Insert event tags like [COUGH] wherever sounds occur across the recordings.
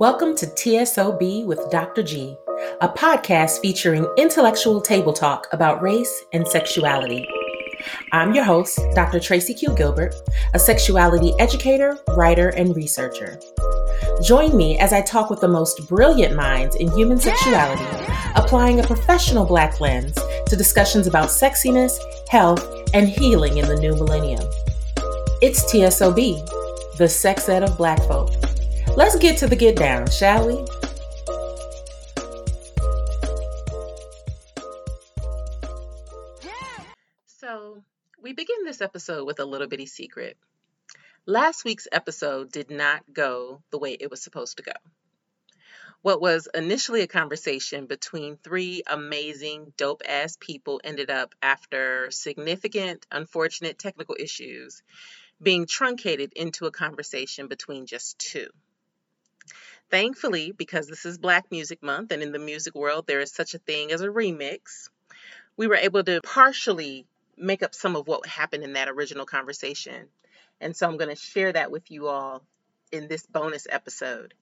Welcome to TSOB with Dr. G, a podcast featuring intellectual table talk about race and sexuality. I'm your host, Dr. Tracy Q. Gilbert, a sexuality educator, writer, and researcher. Join me as I talk with the most brilliant minds in human sexuality, applying a professional Black lens to discussions about sexiness, health, and healing in the new millennium. It's TSOB, the sex ed of Black folk. Let's get to the get down, shall we? So, we begin this episode with a little bitty secret. Last week's episode did not go the way it was supposed to go. What was initially a conversation between three amazing, dope ass people ended up, after significant, unfortunate technical issues, being truncated into a conversation between just two. Thankfully, because this is Black Music Month and in the music world there is such a thing as a remix, we were able to partially make up some of what happened in that original conversation. And so I'm going to share that with you all in this bonus episode.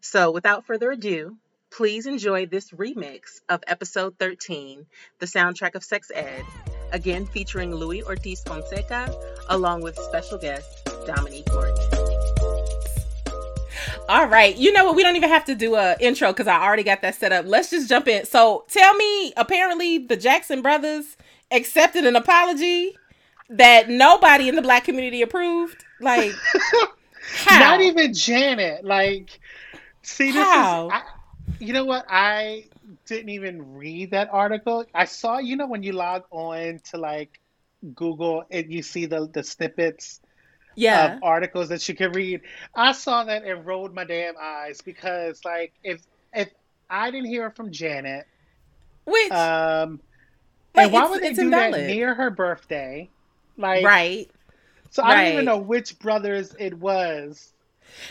So without further ado, please enjoy this remix of episode 13, the soundtrack of Sex Ed, again featuring Louis Ortiz Fonseca, along with special guest Dominique Morgan. All right. You know what? We don't even have to do a intro because I already got that set up. Let's just jump in. So tell me, apparently the Jackson brothers accepted an apology that nobody in the black community approved. Like [LAUGHS] how? Not even Janet. Like see this how? is I, you know what? I didn't even read that article. I saw, you know, when you log on to like Google and you see the the snippets yeah. articles that you can read. I saw that and rolled my damn eyes because like if if I didn't hear from Janet, which um, and why would they do invalid. that near her birthday? Like right. So I right. don't even know which brothers it was.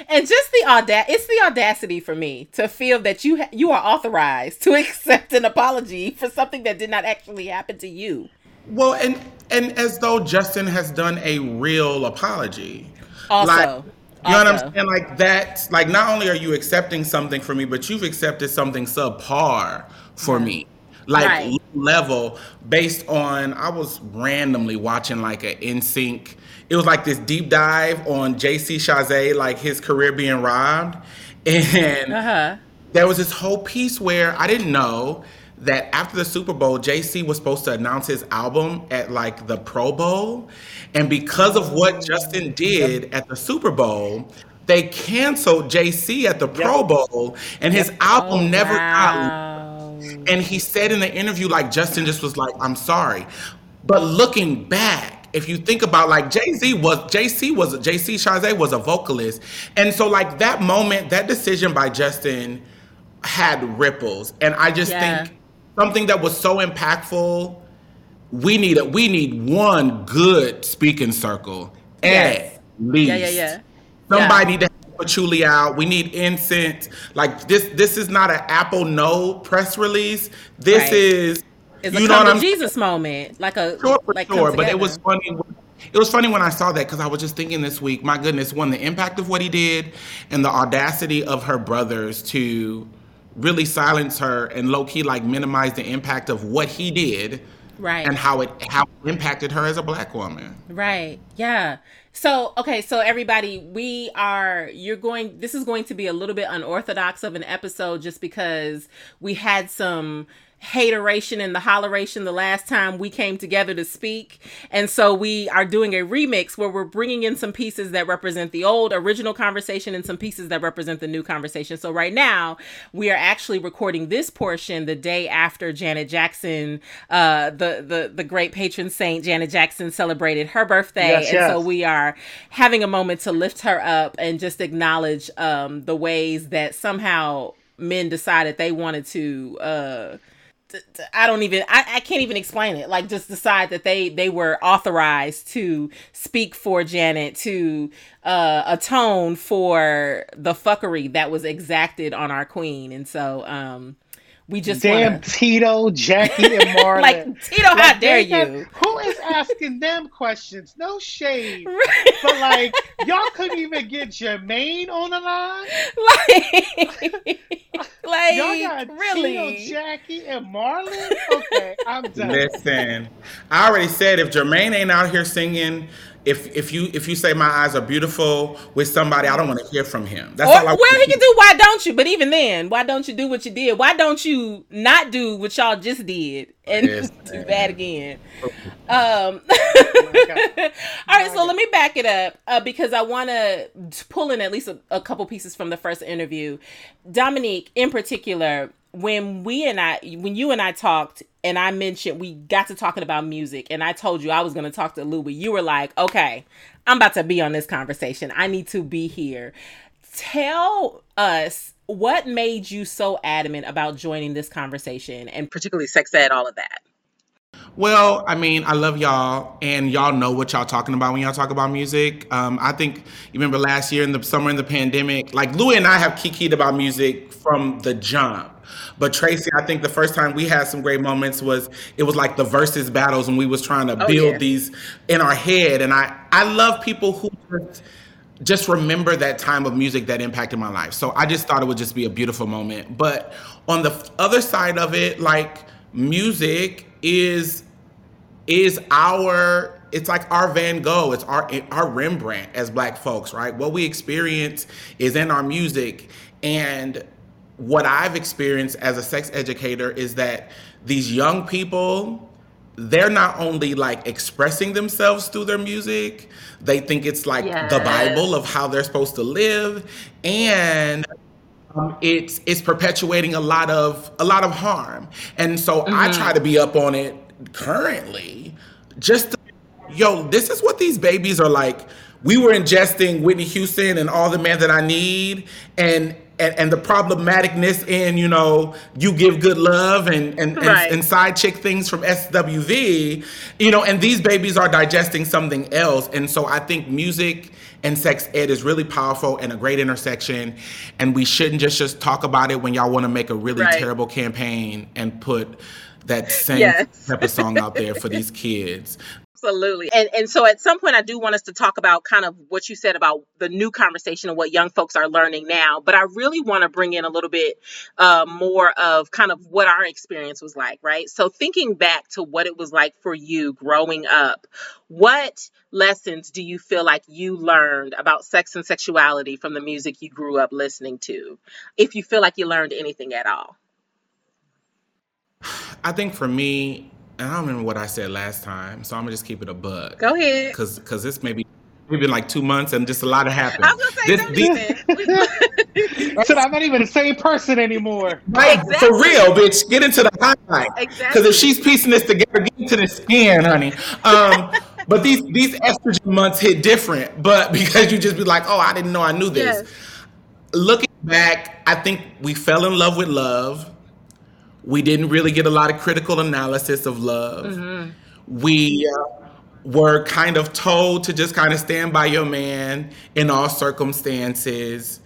And just the audacity, it's the audacity for me to feel that you ha- you are authorized to [LAUGHS] accept an apology for something that did not actually happen to you. Well, and and as though Justin has done a real apology. Also. Like, you know what I'm saying? Like that, like not only are you accepting something for me, but you've accepted something subpar for me. Like right. level based on I was randomly watching like an NSYNC. It was like this deep dive on JC Chasez, like his career being robbed. [LAUGHS] And uh-huh. there was this whole piece where I didn't know that after the Super Bowl, JC was supposed to announce his album at like the Pro Bowl. And because of what Justin did at the Super Bowl, they canceled JC at the yep. Pro Bowl and his yep. album oh, never wow. got. And he said in the interview, like, Justin just was like, I'm sorry. But looking back, if you think about like Jay Z was JC was JC Chasez was a vocalist, and so like that moment, that decision by Justin had ripples, and I just yeah. think something that was so impactful. We need a, we need one good speaking circle yes. at least. Yeah, yeah, yeah. Somebody yeah. to patchouli out. We need incense. Like this. This is not an Apple No press release. This right. is. It's you a know what I'm Jesus moment, like a sure, like sure. But it was funny. It was funny when I saw that because I was just thinking this week. My goodness, one the impact of what he did, and the audacity of her brothers to really silence her and low key like minimize the impact of what he did right. and how it how it impacted her as a black woman. Right. Yeah. So okay so everybody we are you're going this is going to be a little bit unorthodox of an episode just because we had some hateration and the holleration the last time we came together to speak. And so we are doing a remix where we're bringing in some pieces that represent the old original conversation and some pieces that represent the new conversation. So right now we are actually recording this portion the day after Janet Jackson, uh, the, the, the great patron saint Janet Jackson celebrated her birthday. Yes, and yes. so we are having a moment to lift her up and just acknowledge um, the ways that somehow men decided they wanted to uh I don't even I, I can't even explain it. Like just decide that they they were authorized to speak for Janet to uh atone for the fuckery that was exacted on our queen. And so um We just damn wanna... Tito, Jackie, and [LAUGHS] Marlon. like Tito, like, how dare you? who is asking them questions? No shade, [LAUGHS] but like y'all couldn't even get Jermaine on the line. [LAUGHS] Like, like y'all got really? Tito, Jackie, and Marlon. Okay, I'm done. Listen, I already said if Jermaine ain't out here singing if if you if you say my eyes are beautiful with somebody, I don't want to hear from him. That's or, all I well, he can do. Why don't you? But even then, why don't you do what you did? Why don't you not do what y'all just did and yes, [LAUGHS] do that again? [LAUGHS] Um. [LAUGHS] oh all right, so let me back it up uh, because I want to pull in at least a, a couple pieces from the first interview. Dominique, in particular, when we and I, when you and I talked, and I mentioned we got to talking about music, and I told you I was going to talk to Louie, you were like, "Okay, I'm about to be on this conversation. I need to be here." Tell us what made you so adamant about joining this conversation, and particularly sex ed, all of that. Well, I mean, I love y'all, and y'all know what y'all talking about when y'all talk about music. Um, I think you remember last year in the summer in the pandemic, like Louie and I have kikied about music from the jump. But Tracy, I think the first time we had some great moments was it was like the Verzuz battles when we was trying to oh, build yeah. these in our head. And I I love people who just just remember that time of music that impacted my life. So I just thought it would just be a beautiful moment. But on the other side of it, like music is is our it's like our Van Gogh, it's our our Rembrandt as black folks, right? What we experience is in our music and what I've experienced as a sex educator is that these young people, they're not only like expressing themselves through their music, they think it's like yes. the Bible of how they're supposed to live. And um, it's it's perpetuating a lot of a lot of harm. And so mm-hmm. I try to be up on it currently just to, yo, this is what these babies are like. We were ingesting Whitney Houston and all the man that I need and and, and the problematicness in you know you give good love and and, right. and, and side chick things from SWV, you know, and these babies are digesting something else, and so I think music and sex ed is really powerful and a great intersection, and we shouldn't just just talk about it when y'all want to make a really right. terrible campaign and put that same yes. type of song out there for these kids. Absolutely. And and so at some point I do want us to talk about kind of what you said about the new conversation and what young folks are learning now. But I really want to bring in a little bit uh, more of kind of what our experience was like, right? So thinking back to what it was like for you growing up, what lessons do you feel like you learned about sex and sexuality from the music you grew up listening to? If you feel like you learned anything at all. I think for me, and I don't remember what I said last time, so I'm gonna just keep it a bug. Go ahead. Because because this maybe maybe been like two months and just a lot of happened. I was gonna say, this, [LAUGHS] said I'm not even the same person anymore. Right, exactly. for real, bitch. Get into the highlight. Exactly. Because if she's piecing this together, get into the skin, honey. Um, [LAUGHS] but these these estrogen months hit different. But [LAUGHS] because you just be like, oh, I didn't know I knew this. Yes. Looking back, I think we fell in love with love we didn't really get a lot of critical analysis of love. Mm-hmm. We uh, were kind of told to just kind of stand by your man in all circumstances.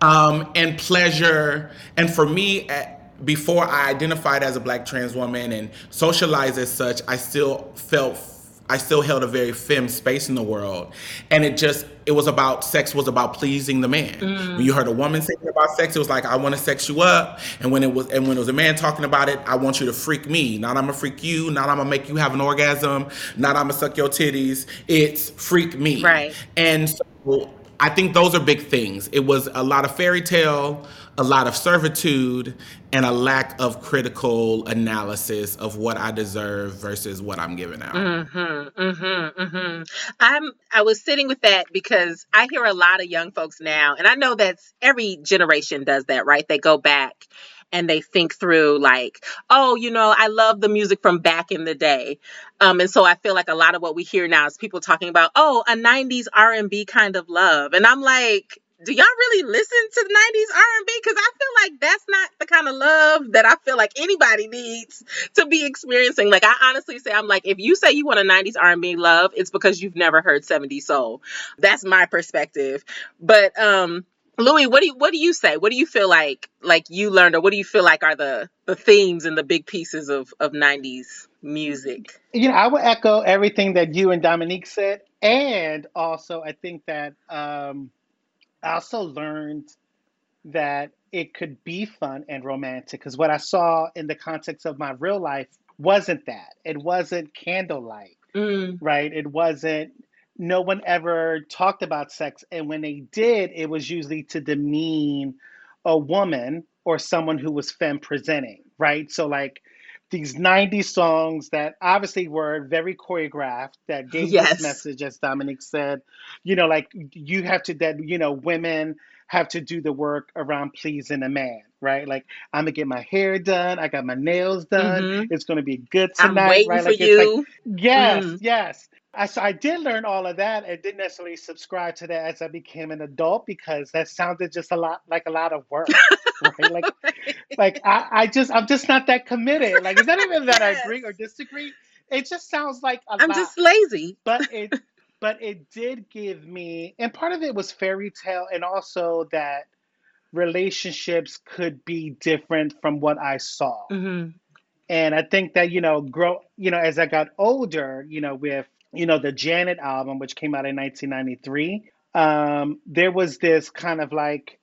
Um, and pleasure. And for me, at, before I identified as a black trans woman and socialized as such, I still felt I still held a very femme space in the world. And it just, it was about, sex was about pleasing the man. Mm. When you heard a woman saying about sex, it was like, I want to sex you up. And when it was, and when it was a man talking about it, I want you to freak me. Not I'm gonna freak you, not I'm gonna make you have an orgasm, not I'm gonna suck your titties. It's freak me. Right. And so I think those are big things. It was a lot of fairy tale, a lot of servitude, and a lack of critical analysis of what I deserve versus what I'm giving out. Mm-hmm, mm-hmm, mm-hmm. I'm. I was sitting with that because I hear a lot of young folks now, and I know that's every generation does that, right? They go back and they think through like, oh, you know, I love the music from back in the day. Um, and so I feel like a lot of what we hear now is people talking about, oh, a 90s R&B kind of love. And I'm like, do y'all really listen to the 90s R&B cuz I feel like that's not the kind of love that I feel like anybody needs to be experiencing. Like I honestly say I'm like if you say you want a 90s R&B love, it's because you've never heard 70s soul. That's my perspective. But um Louis, what do you what do you say? What do you feel like like you learned, or what do you feel like are the the themes and the big pieces of of '90s music? You know, I would echo everything that you and Dominique said, and also I think that um, I also learned that it could be fun and romantic because what I saw in the context of my real life wasn't that. It wasn't candlelight, mm. right? It wasn't no one ever talked about sex. And when they did, it was usually to demean a woman or someone who was femme presenting, right? So, like these 90 songs that obviously were very choreographed, that gave yes. this message, as Dominique said, you know, like you have to, that, you know, women have to do the work around pleasing a man, right? Like I'm gonna get my hair done, I got my nails done, mm-hmm. it's gonna be good tonight, I'm waiting right? For like you. Like, yes, mm. yes. I, so I did learn all of that and didn't necessarily subscribe to that as I became an adult because that sounded just a lot like a lot of work. [LAUGHS] right? Like, [LAUGHS] like I, I just I'm just not that committed. Like, it's not even that yes. I agree or disagree. It just sounds like a I'm lot. just lazy. But [LAUGHS] it but it did give me and part of it was fairy tale and also that relationships could be different from what I saw. Mm-hmm. And I think that, you know, grow, you know, as I got older, you know, with you know, the Janet album, which came out in 1993, um, there was this kind of like,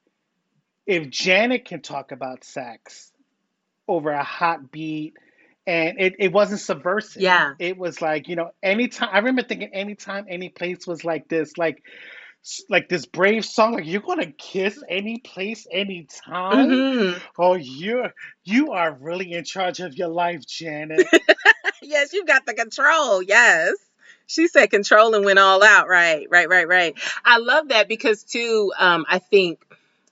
if Janet can talk about sex over a hot beat, and it, it wasn't subversive. Yeah. It was like, you know, anytime, I remember thinking anytime any place was like this, like, like this brave song like you're gonna kiss any place anytime mm-hmm. oh you're you are really in charge of your life janet [LAUGHS] yes you've got the control yes she said control and went all out. Right, right, right, right. I love that because too, um, I think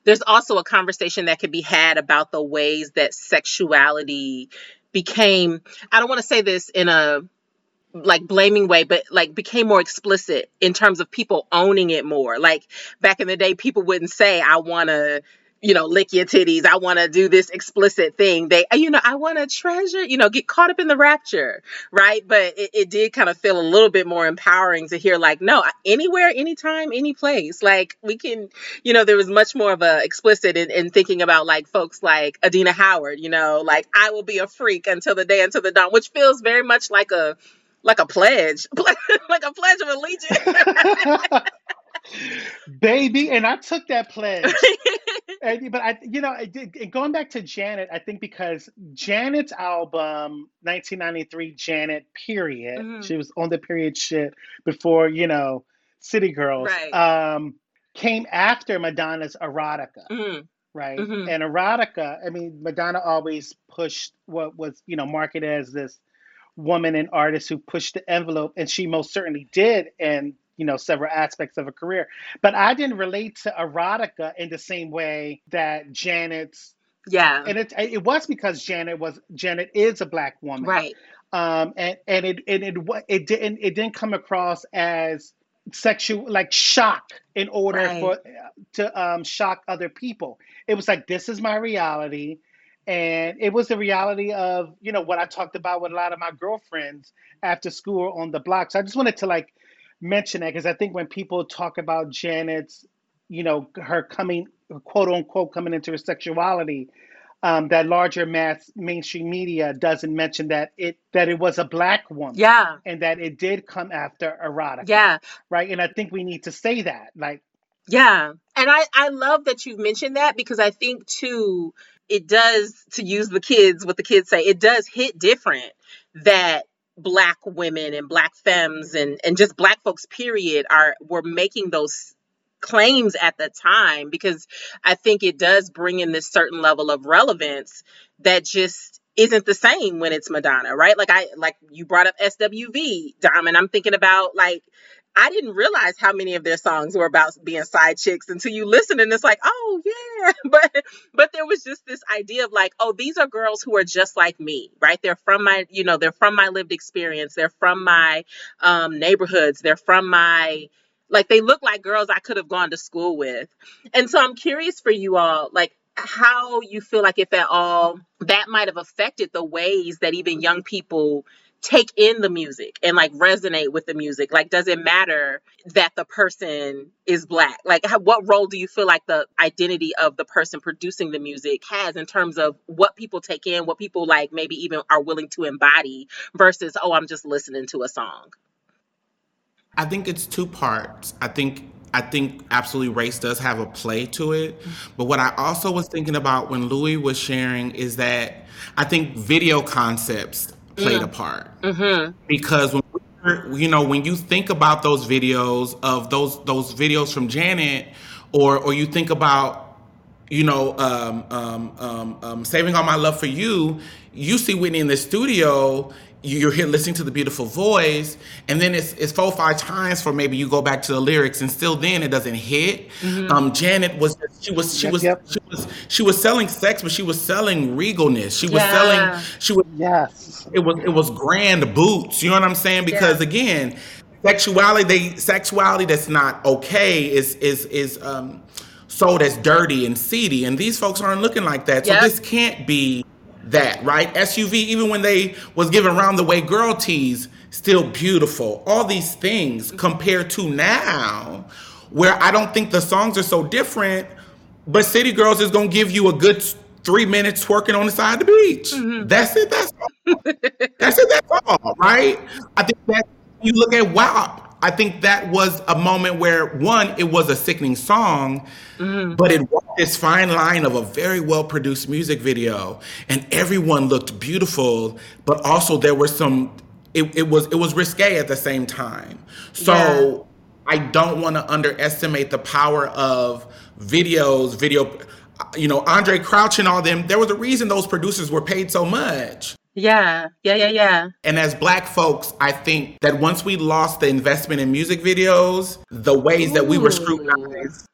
there's also a conversation that could be had about the ways that sexuality became, I don't want to say this in a like blaming way, but like became more explicit in terms of people owning it more. Like back in the day, people wouldn't say, I want to you know, lick your titties. I want to do this explicit thing. They, you know, I want to treasure, you know, get caught up in the rapture, right? But it, it did kind of feel a little bit more empowering to hear, like, no, anywhere, anytime, any place. Like, we can, you know, there was much more of a explicit in, in thinking about like folks like Adina Howard, you know, like, I will be a freak until the day until the dawn, which feels very much like a, like a pledge, [LAUGHS] like a pledge of allegiance. [LAUGHS] baby and i took that pledge [LAUGHS] and, but i you know I did, going back to janet i think because janet's album 1993 janet period mm-hmm. she was on the period shit before you know city girls right. um came after madonna's erotica mm-hmm. right mm-hmm. and erotica i mean madonna always pushed what was you know marketed as this woman and artist who pushed the envelope and she most certainly did and you know several aspects of a career. But i didn't relate to erotica in the same way that janet's. Yeah. And it it was because janet was janet is a black woman. Right. Um and and it and it it didn't it didn't come across as sexual like shock in order right. for to um shock other people. It was like this is my reality. And it was the reality of you know what i talked about with a lot of my girlfriends after school on the block. So i just wanted to like mention that because I think when people talk about Janet's, you know, her coming, quote unquote, coming into her sexuality, um, that larger mass mainstream media doesn't mention that it that it was a black woman. Yeah. And that it did come after erotica. Yeah. Right. And I think we need to say that. Like Yeah. And I, I love that you've mentioned that because I think too it does to use the kids what the kids say, it does hit different that black women and black femmes and and just black folks period are were making those claims at the time because I think it does bring in this certain level of relevance that just isn't the same when it's Madonna, right? Like I like you brought up SWV, Dom, and I'm thinking about like I didn't realize how many of their songs were about being side chicks until you listen and it's like, oh yeah. [LAUGHS] But but there was just this idea of like, oh, these are girls who are just like me, right? They're from my, you know, they're from my lived experience. They're from my um, neighborhoods. They're from my like they look like girls I could have gone to school with. And so I'm curious for you all, like how you feel like if at all that might have affected the ways that even young people take in the music and like resonate with the music? Like, does it matter that the person is black? Like, how, what role do you feel like the identity of the person producing the music has in terms of what people take in, what people like maybe even are willing to embody versus, oh, I'm just listening to a song? I think it's two parts. I think I think absolutely race does have a play to it. But what I also was thinking about when Louis was sharing is that I think video concepts played a part mm-hmm. because when you know when you think about those videos of those those videos from Janet, or or you think about you know um, um, um, um saving all my love for you, you see Whitney in the studio you're here listening to the beautiful voice, and then it's it's four or five times for maybe you go back to the lyrics, and still then it doesn't hit. Mm-hmm. Um, Janet was she was she yep, was yep. she was she was selling sex, but she was selling regalness. She was yeah. selling she was yes. It was it was grand boots. You know what I'm saying? Because yeah. again, sexuality they sexuality that's not okay is is is um sold as dirty and seedy, and these folks aren't looking like that. So yep. this can't be that, right? SWV, even when they was giving around the way girl tees, still beautiful. All these things compared to now, where I don't think the songs are so different, but City Girls is gonna give you a good three minutes twerking on the side of the beach. Mm-hmm. That's it. That's all. [LAUGHS] that's it. That's all. Right. I think that you look at WAP I think that was a moment where one, it was a sickening song, mm-hmm. but it walked this fine line of a very well produced music video, and everyone looked beautiful, but also there were some. It, it was it was risque at the same time. So yeah. I don't want to underestimate the power of videos, video. You know, Andre Crouch and all them. There was a reason those producers were paid so much. Yeah, yeah, yeah, yeah. And as black folks, I think that once we lost the investment in music videos, the ways Ooh. that we were scrutinized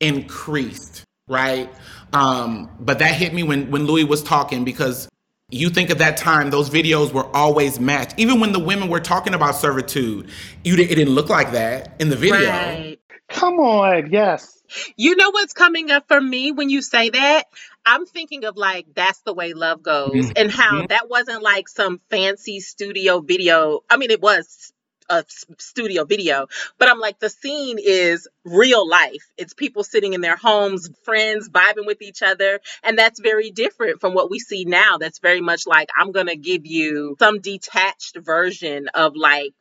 increased, right? Um, but that hit me when when Louis was talking because you think at that time those videos were always matched. Even when the women were talking about servitude, you it didn't look like that in the video. Right. Come on, yes. You know what's coming up for me when you say that? I'm thinking of like that's the way love goes mm-hmm. and how mm-hmm. that wasn't like some fancy studio video. I mean, it was a studio video, but I'm like, the scene is real life. It's people sitting in their homes, friends, vibing with each other. And that's very different from what we see now. That's very much like, I'm going to give you some detached version of like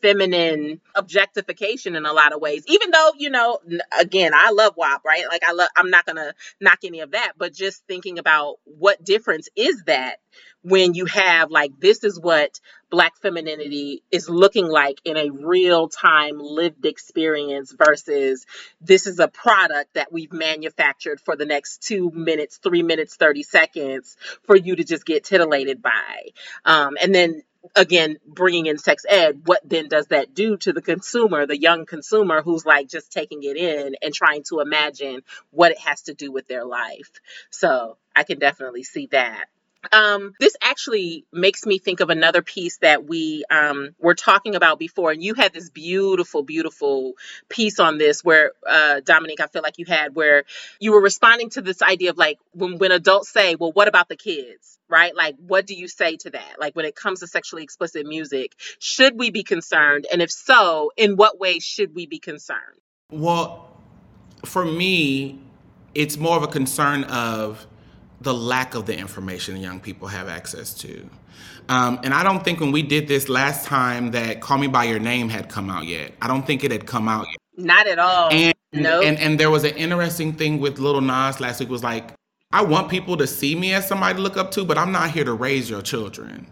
feminine objectification in a lot of ways even though you know again i love wap right? Like i love i'm not gonna knock any of that but just thinking about what difference is that when you have like this is what black femininity is looking like in a real time lived experience versus this is a product that we've manufactured for the next two minutes three minutes 30 seconds for you to just get titillated by. Um, and then again bringing in sex ed what then does that do to the consumer the young consumer who's like just taking it in and trying to imagine what it has to do with their life? So i can definitely see that um, this actually makes me think of another piece that we um, were talking about before, and you had this beautiful, beautiful piece on this where uh, Dominique, I feel like you had where you were responding to this idea of like when when adults say, "Well, what about the kids?" Right? Like, what do you say to that? Like, when it comes to sexually explicit music, should we be concerned? And if so, in what way should we be concerned? Well, for me, it's more of a concern of the lack of the information young people have access to. Um, and I don't think when we did this last time that Call Me By Your Name had come out yet. I don't think it had come out yet. Not at all. And, nope. and, and there was an interesting thing with Lil Nas last week was like, I want people to see me as somebody to look up to, but I'm not here to raise your children.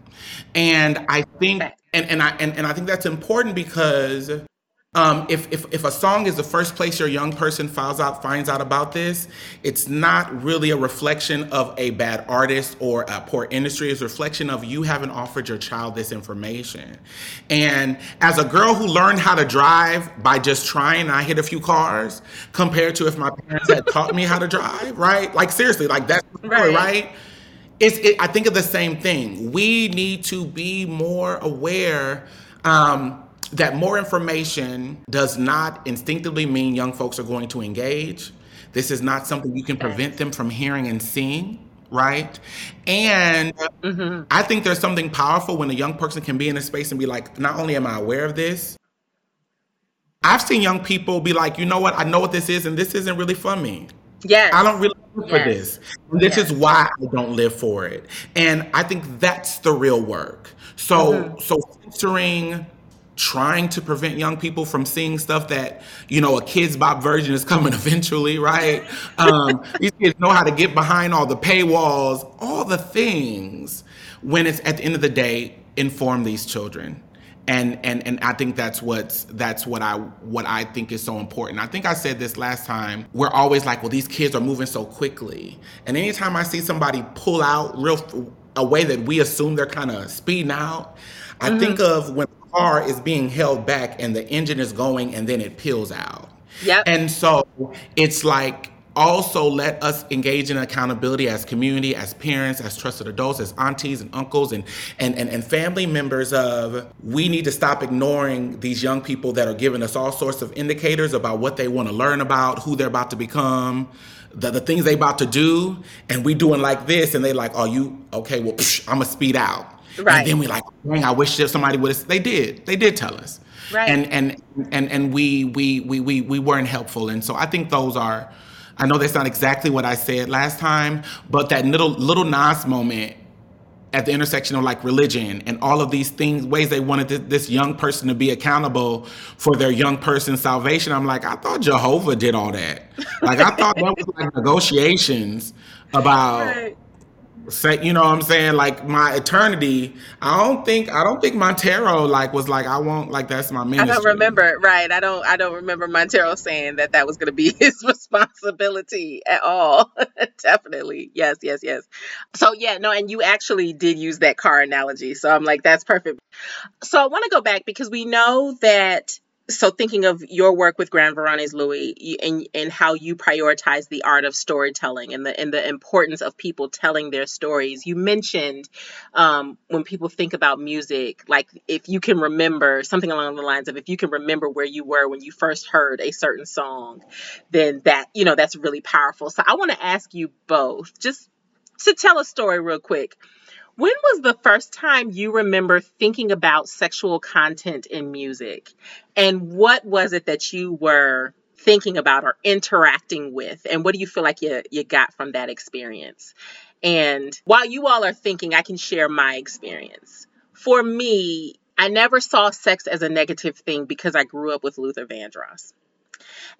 And I think and, and I and, and I think that's important because um, if, if, if a song is the first place your young person finds out finds out about this, it's not really a reflection of a bad artist or a poor industry. It's a reflection of you haven't offered your child this information. And as a girl who learned how to drive by just trying, I hit a few cars compared to if my parents had taught me how to drive, right? Like seriously, like that's right. right? It's it, I think of the same thing. We need to be more aware. Um, that more information does not instinctively mean young folks are going to engage. This is not something you can prevent them from hearing and seeing, right? And mm-hmm. I think there's something powerful when a young person can be in a space and be like, not only am I aware of this, I've seen young people be like, you know what, I know what this is, and this isn't really for me. Yeah. I don't really live yes. for this. And this yes. is why I don't live for it. And I think that's the real work. So mm-hmm. so censoring trying to prevent young people from seeing stuff that you know a Kidz Bop version is coming [LAUGHS] eventually right um, these kids know how to get behind all the paywalls all the things when it's at the end of the day inform these children and and and I think that's what's that's what I what I think is so important. I think I said this last time. We're always like, well, these kids are moving so quickly, and anytime I see somebody pull out real a way that we assume they're kind of speeding out, I mm-hmm. think of when car is being held back and the engine is going and then it peels out. Yeah, and so it's like also let us engage in accountability as community, as parents, as trusted adults, as aunties and uncles and, and, and, and family members of we need to stop ignoring these young people that are giving us all sorts of indicators about what they want to learn about, who they're about to become, the, the things they about to do, and we doing like this, and they like, oh, you okay? Well, psh, I'm gonna speed out, right? And then we like, dang, I wish that somebody would. Have. They did. They did tell us, right? And and and and we we we we we weren't helpful, and so I think those are I know that's not exactly what I said last time, but that little little Nas moment at the intersection of like religion and all of these things, ways they wanted this, this young person to be accountable for their young person's salvation. I'm like, I thought Jehovah did all that. Like I thought that was like negotiations about [LAUGHS] right say you know what i'm saying? Like my eternity i don't think i don't think montero like was like i won't like that's my ministry. i don't remember right i don't i don't remember montero saying that that was going to be [LAUGHS] his responsibility at all. [LAUGHS] Definitely yes yes yes. So yeah no and you actually did use that car analogy so i'm like that's perfect. So i want to go back because we know that so thinking of your work with Gran Varones Louis and and how you prioritize the art of storytelling and the and the importance of people telling their stories. You mentioned um, when people think about music, like if you can remember something along the lines of if you can remember where you were when you first heard a certain song, then that you know that's really powerful. So I want to ask you both just to tell a story real quick when was the first time you remember thinking about sexual content in music? And what was it that you were thinking about or interacting with? And what do you feel like you, you got from that experience? And while you all are thinking, I can share my experience. For me, I never saw sex as a negative thing because I grew up with Luther Vandross.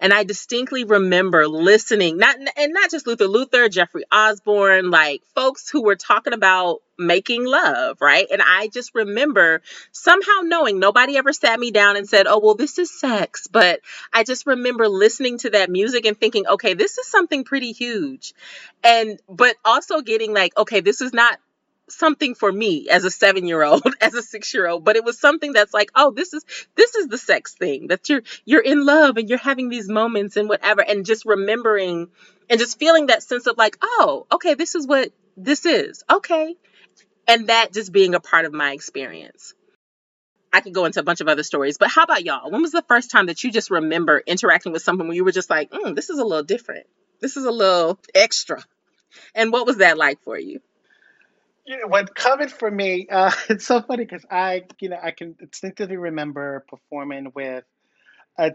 And I distinctly remember listening, not and not just Luther, Luther, Jeffrey Osborne, like folks who were talking about making love, right? And I just remember somehow knowing nobody ever sat me down and said, "Oh, well, this is sex," but I just remember listening to that music and thinking, "Okay, this is something pretty huge." And but also getting like, "Okay, this is not something for me as a seven year old [LAUGHS] as a six year old but it was something that's like oh this is this is the sex thing that you're you're in love and you're having these moments and whatever and just remembering and just feeling that sense of like oh okay this is what this is okay and that just being a part of my experience I could go into a bunch of other stories, but how about y'all? When was the first time that you just remember interacting with someone where you were just like, mm, this is a little different? This is a little [LAUGHS] extra. And what was that like for you? What coming for me, uh, [LAUGHS] it's so funny because I, you know, I can instinctively remember performing with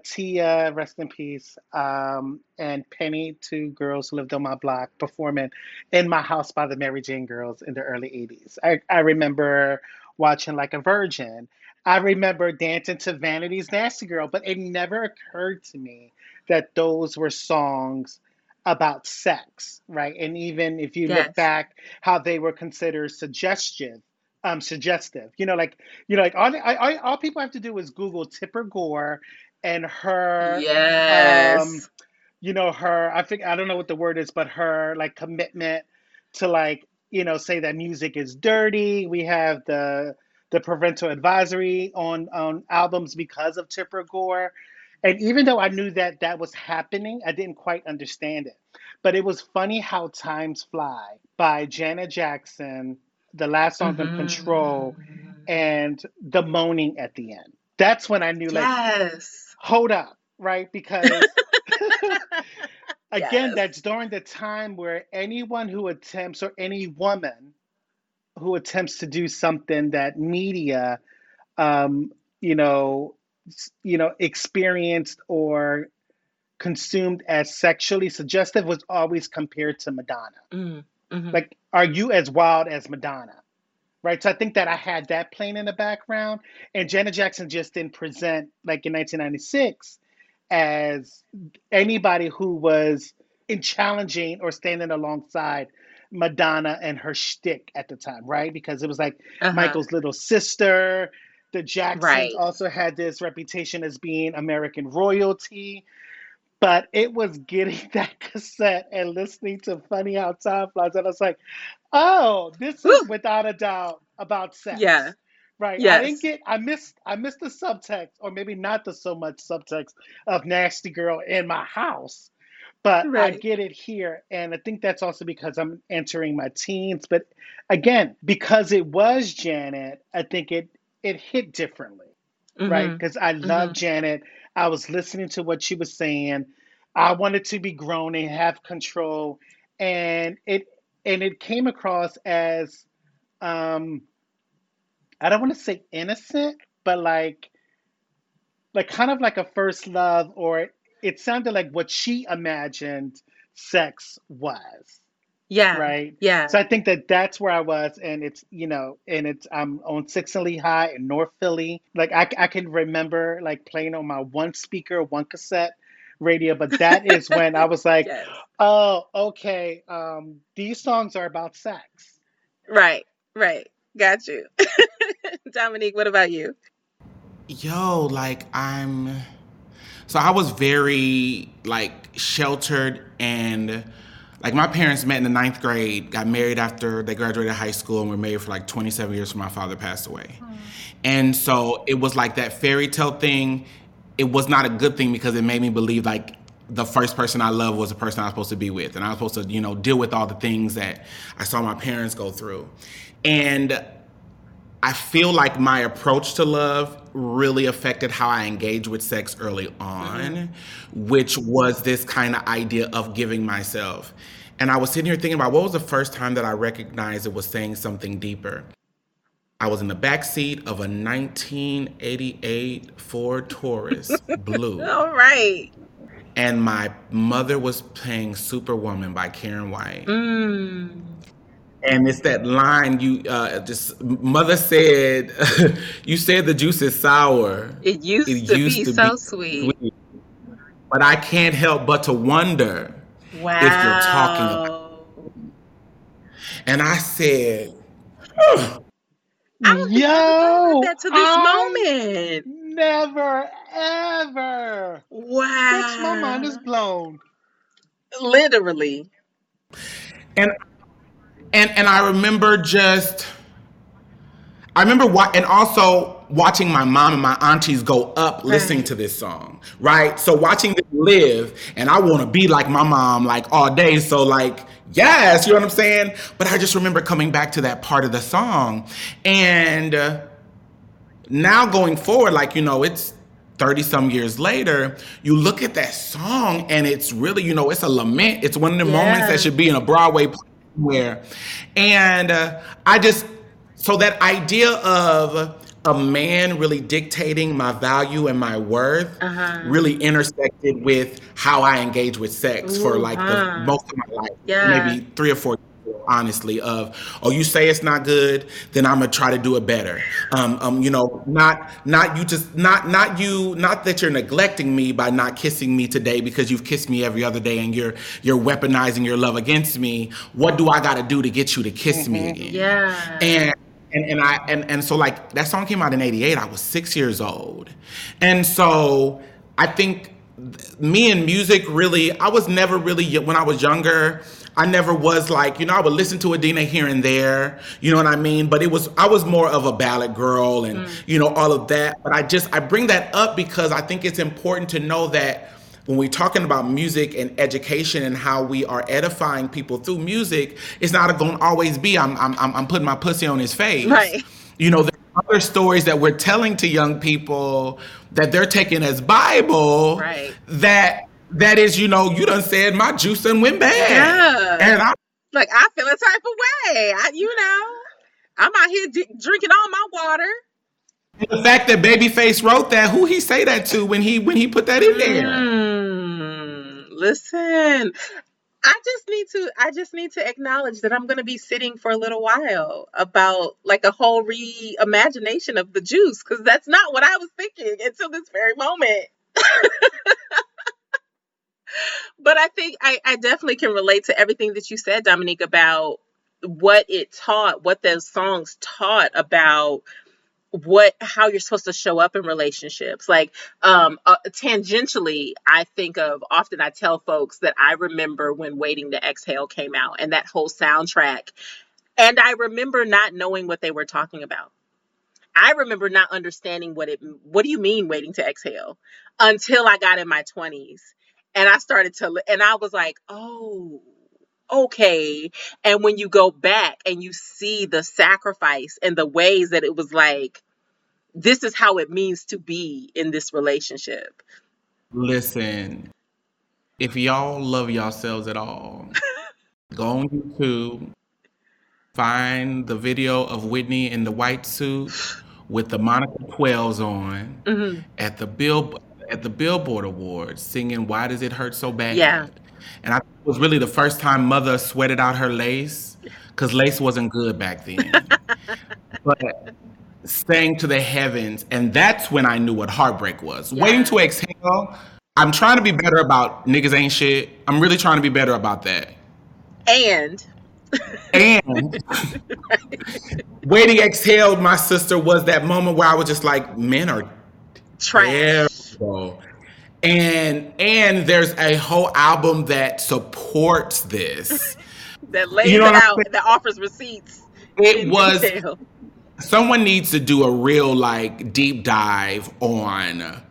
Tia, rest in peace, um, and Penny, two girls who lived on my block, performing in my house by the Mary Jane Girls in the early 80s. I, I remember watching Like a Virgin. I remember dancing to Vanity's Nasty Girl, but it never occurred to me that those were songs about sex, right? And even if you yes. look back, how they were considered suggestive, um, suggestive. You know, like you know, like all I, all people have to do is Google Tipper Gore and her. Yes. Um, you know her. I think I don't know what the word is, but her like commitment to like you know say that music is dirty. We have the the parental advisory on on albums because of Tipper Gore. And even though I knew that that was happening, I didn't quite understand it. But it was funny how times fly by Janet Jackson, the last song mm-hmm. Control, and the moaning at the end. That's when I knew, like, yes. hold up, right? Because [LAUGHS] [LAUGHS] again, yes. that's during the time where anyone who attempts, or any woman who attempts to do something that media, um, you know, you know, experienced or consumed as sexually suggestive was always compared to Madonna. Mm-hmm. mm-hmm. Like, are you as wild as Madonna? Right. So I think that I had that playing in the background. And Janet Jackson just didn't present, like in 1996, as anybody who was in challenging or standing alongside Madonna and her shtick at the time, right? Because it was like uh-huh. Michael's little sister. The Jacksons right. also had this reputation as being American royalty. But it was getting [LAUGHS] that cassette and listening to Funny How Time Flies. And I was like, oh, this is without a doubt about sex. Yeah. Right. Yes. I didn't get I missed I missed the subtext, or maybe not the so much subtext of Nasty Girl in my house. But right. I get it here. And I think that's also because I'm entering my teens. But again, because it was Janet, I think it it hit differently. Mm-hmm. Right. Because I love mm-hmm. Janet. I was listening to what she was saying. I wanted to be grown and have control. And it and it came across as um I don't want to say innocent, but like like kind of like a first love or it sounded like what she imagined sex was. Yeah. Right. Yeah. So I think that that's where I was, and it's you know, and it's I'm on Six and Lehigh in North Philly. Like I I can remember like playing on my one speaker, one cassette radio, but that [LAUGHS] is when I was like, yes. oh, okay, um, these songs are about sex. Right. Right. Got you. [LAUGHS] Dominique, what about you? Yo, like I'm so I was very like sheltered and like my parents met in the ninth grade, got married after they graduated high school, and were married for like 27 years before my father passed away. Mm. And so it was like that fairy tale thing. It was not a good thing because it made me believe like the first person I loved was the person I was supposed to be with, and I was supposed to, you know, deal with all the things that I saw my parents go through. And I feel like my approach to love really affected how I engage with sex early on, mm-hmm. which was this kind of idea of giving myself. And I was sitting here thinking about what was the first time that I recognized it was saying something deeper. I was in the back seat of a 1988 Ford Taurus [LAUGHS] Blue. All right. And my mother was playing Superwoman by Karyn White. Mm and it's that line you uh, just mother said [LAUGHS] you said the juice is sour it used, it to, used be to, so be sweet. sweet. but i can't help but to wonder wow. if you're talking about and i said I don't Yo, that to this I moment. Never, ever. Wow. my mind is blown. Literally. And and and I remember just I remember what and also watching my mom and my aunties go up right. listening to this song, right? So watching them live, and I want to be like my mom like all day. So like, yes, you know what I'm saying? But I just remember coming back to that part of the song, and uh, now going forward, like you know, it's 30 some years later, you look at that song and it's really, you know, it's a lament. It's one of the yeah. moments that should be in a Broadway play where, And uh, I just, so that idea of a man really dictating my value and my worth uh-huh. really intersected with how I engage with sex Ooh, for like huh. the most of my life. Yeah. Maybe three or four honestly of oh you say it's not good then i'm gonna try to do it better. Um, um you know not not you just not not you not that you're neglecting me by not kissing me today because you've kissed me every other day and you're you're weaponizing your love against me. What do i gotta do to get you to kiss mm-hmm. me again? Yeah. And and, and I and, and so like that song came out in 88 I was 6 years old. And so I think me and music really I was never really when I was younger I never was like, you know, I would listen to Adina here and there, you know what I mean? But it was, I was more of a ballad girl and, mm. you know, all of that. But I just, I bring that up because I think it's important to know that when we're talking about music and education and how we are edifying people through music, it's not going to always be, I'm, I'm, I'm putting my pussy on his face. Right. You know, there are other stories that we're telling to young people that they're taking as Bible right. that that is, you know, you done said my juice and went bad. Yeah. And I like I feel a type of way. I, you know, I'm out here d- drinking all my water. The fact that Babyface wrote that, who he say that to when he when he put that in there? Mm, listen, I just need to I just need to acknowledge that I'm going to be sitting for a little while about like a whole reimagination of the juice cuz that's not what I was thinking until this very moment. [LAUGHS] but I think I, I definitely can relate to everything that you said, Dominique, about what it taught, what those songs taught about what how you're supposed to show up in relationships. Like um uh, tangentially i think of often i tell folks that i remember when waiting to exhale came out and that whole soundtrack and i remember not knowing what they were talking about. I remember not understanding what it what do you mean waiting to exhale? Until i got in my 20s and i started to and i was like oh okay. And when you go back and you see the sacrifice and the ways that it was like, this is how it means to be in this relationship. Listen, if y'all love yourselves at all, [LAUGHS] go on YouTube, find the video of Whitney in the white suit with the Monica 12s on mm-hmm. at the bill at the Billboard Awards singing Why Does It Hurt So Bad? Yeah. And I it was really the first time mother sweated out her lace because lace wasn't good back then. [LAUGHS] but sang to the heavens, and that's when I knew what heartbreak was. Yeah. Waiting to exhale. I'm trying to be better about niggas ain't shit. I'm really trying to be better about that. And and [LAUGHS] waiting exhaled, my sister was that moment where I was just like, men are trash. Terrible and and there's a whole album that supports this [LAUGHS] that lays you know it out that offers receipts it was detail. someone needs to do a real like deep dive on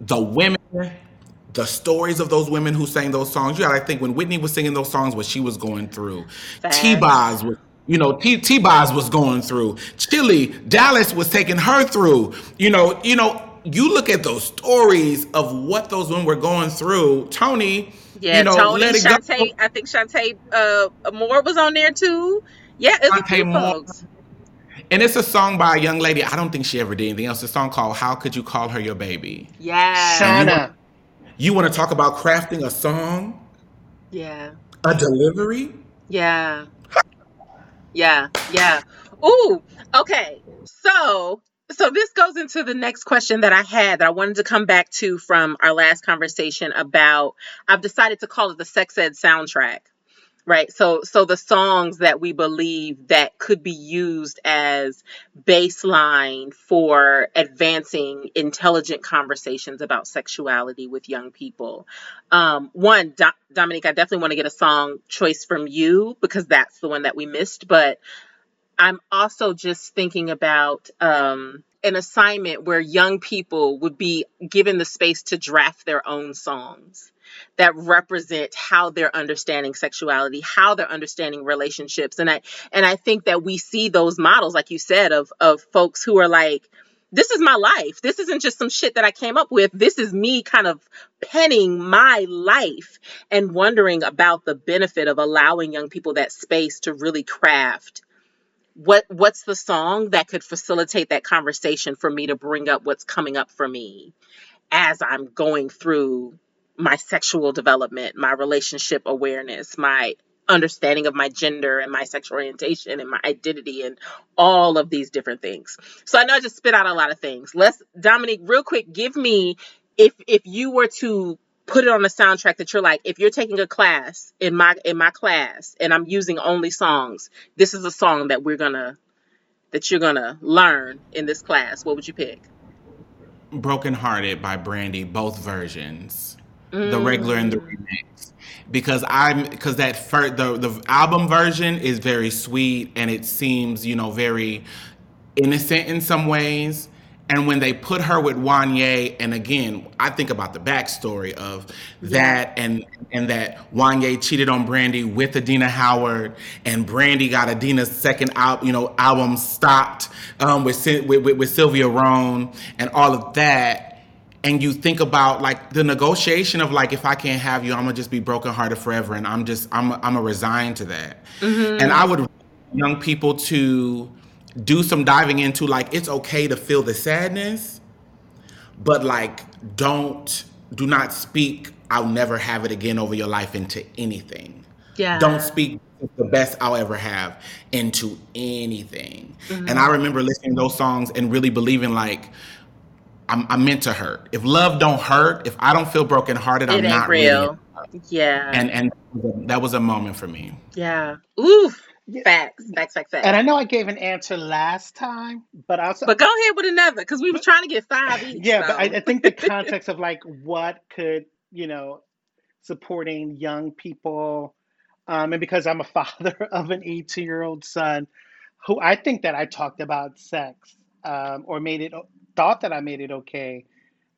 the women the stories of those women who sang those songs you gotta think when whitney was singing those songs what she was going through t-boz was you know, T T Boz was going through. Chili, Dallas was taking her through. You know, you know, you look at those stories of what those women were going through. Tony, yeah, you know, Toni, let it Chanté, go. I think Chanté uh, Moore was on there too. Yeah, it's Chanté a few Moore. folks. And it's a song by a young lady. I don't think she ever did anything else. It's a song called "How Could You Call Her Your Baby." Yeah, Shanna. You, you want to talk about crafting a song? Yeah. A delivery? Yeah. Yeah. Yeah. Ooh. Okay. So so this goes into the next question that I had that I wanted to come back to from our last conversation about I've decided to call it the sex ed soundtrack. Right. So so the songs that we believe that could be used as baseline for advancing intelligent conversations about sexuality with young people. Um, one, Do- Dominique, I definitely want to get a song choice from you because that's the one that we missed. But I'm also just thinking about um, an assignment where young people would be given the space to draft their own songs that represent how they're understanding sexuality, how they're understanding relationships. And I and I think that we see those models, like you said, of of folks who are like, this is my life. This isn't just some shit that I came up with. This is me kind of penning my life and wondering about the benefit of allowing young people that space to really craft what what's the song that could facilitate that conversation for me to bring up what's coming up for me as I'm going through my sexual development, my relationship awareness, my understanding of my gender and my sexual orientation and my identity and all of these different things. So I know I just spit out a lot of things. Let's Dominique, real quick, give me if if you were to put it on a soundtrack that you're like if you're taking a class in my in my class and i'm using only songs this is a song that we're gonna that you're gonna learn in this class what would you pick broken hearted by brandy both versions mm. the regular and the mm. remix because i'm because that first the, the album version is very sweet and it seems you know very innocent in some ways and when they put her with Wanya, and again, I think about the backstory of that, and and that Wanya cheated on Brandy with Adina Howard, and Brandy got Adina's second out, you know, album stopped um, with, with, with Sylvia Rhone and all of that. and you think about like the negotiation of like if I can't have you, I'm gonna just be brokenhearted forever, and I'm just I'm I'm a resigned to that. Mm-hmm. And I would young people to do some diving into like it's okay to feel the sadness, but like don't do not speak I'll never have it again over your life into anything. Yeah. Don't speak the best I'll ever have into anything. Mm-hmm. And I remember listening to those songs and really believing like I'm, I'm meant to hurt. If love don't hurt, if I don't feel brokenhearted, I'm not real. Really yeah. And and that was a moment for me. Yeah. Ooh. Facts, facts, facts, facts. And I know I gave an answer last time, but also. But go ahead with another because we were trying to get five each. Yeah, so. but I, I think the [LAUGHS] context of like what could you know supporting young people, um, and because I'm a [LAUGHS] father of an 18 year old son, who I think that I talked about sex um, or made it thought that I made it okay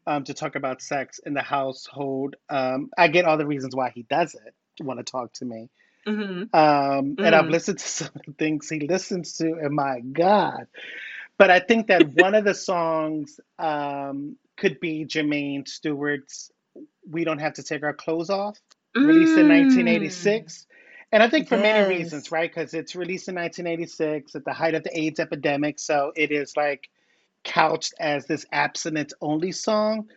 um, to talk about sex in the household. Um, I get all the reasons why he doesn't want to talk to me. Mm-hmm. Um, mm-hmm. And I've mm-hmm. listened to [LAUGHS] some of the things he listens to, and my God. But I think that one of the songs um, could be Jermaine Stewart's We Don't Have to Take Our Clothes Off, released in 1986. Mm. And I think for yes. many reasons, right? Because it's released in 1986 at the height of the AIDS epidemic. So it is like couched as this abstinence only song.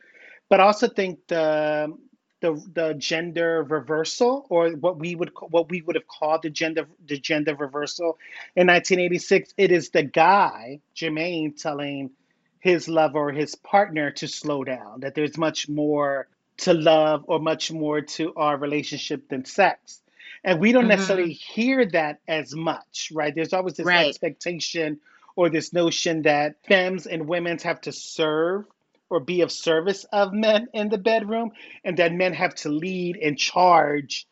But I also think the the the gender reversal or what we would what we would have called the gender the gender reversal in 1986 it is the guy Jermaine telling his lover or his partner to slow down that there's much more to love or much more to our relationship than sex and we don't mm-hmm. necessarily hear that as much right there's always this right. expectation or this notion that femmes and women's have to serve or be of service of men in the bedroom, and that men have to lead and charge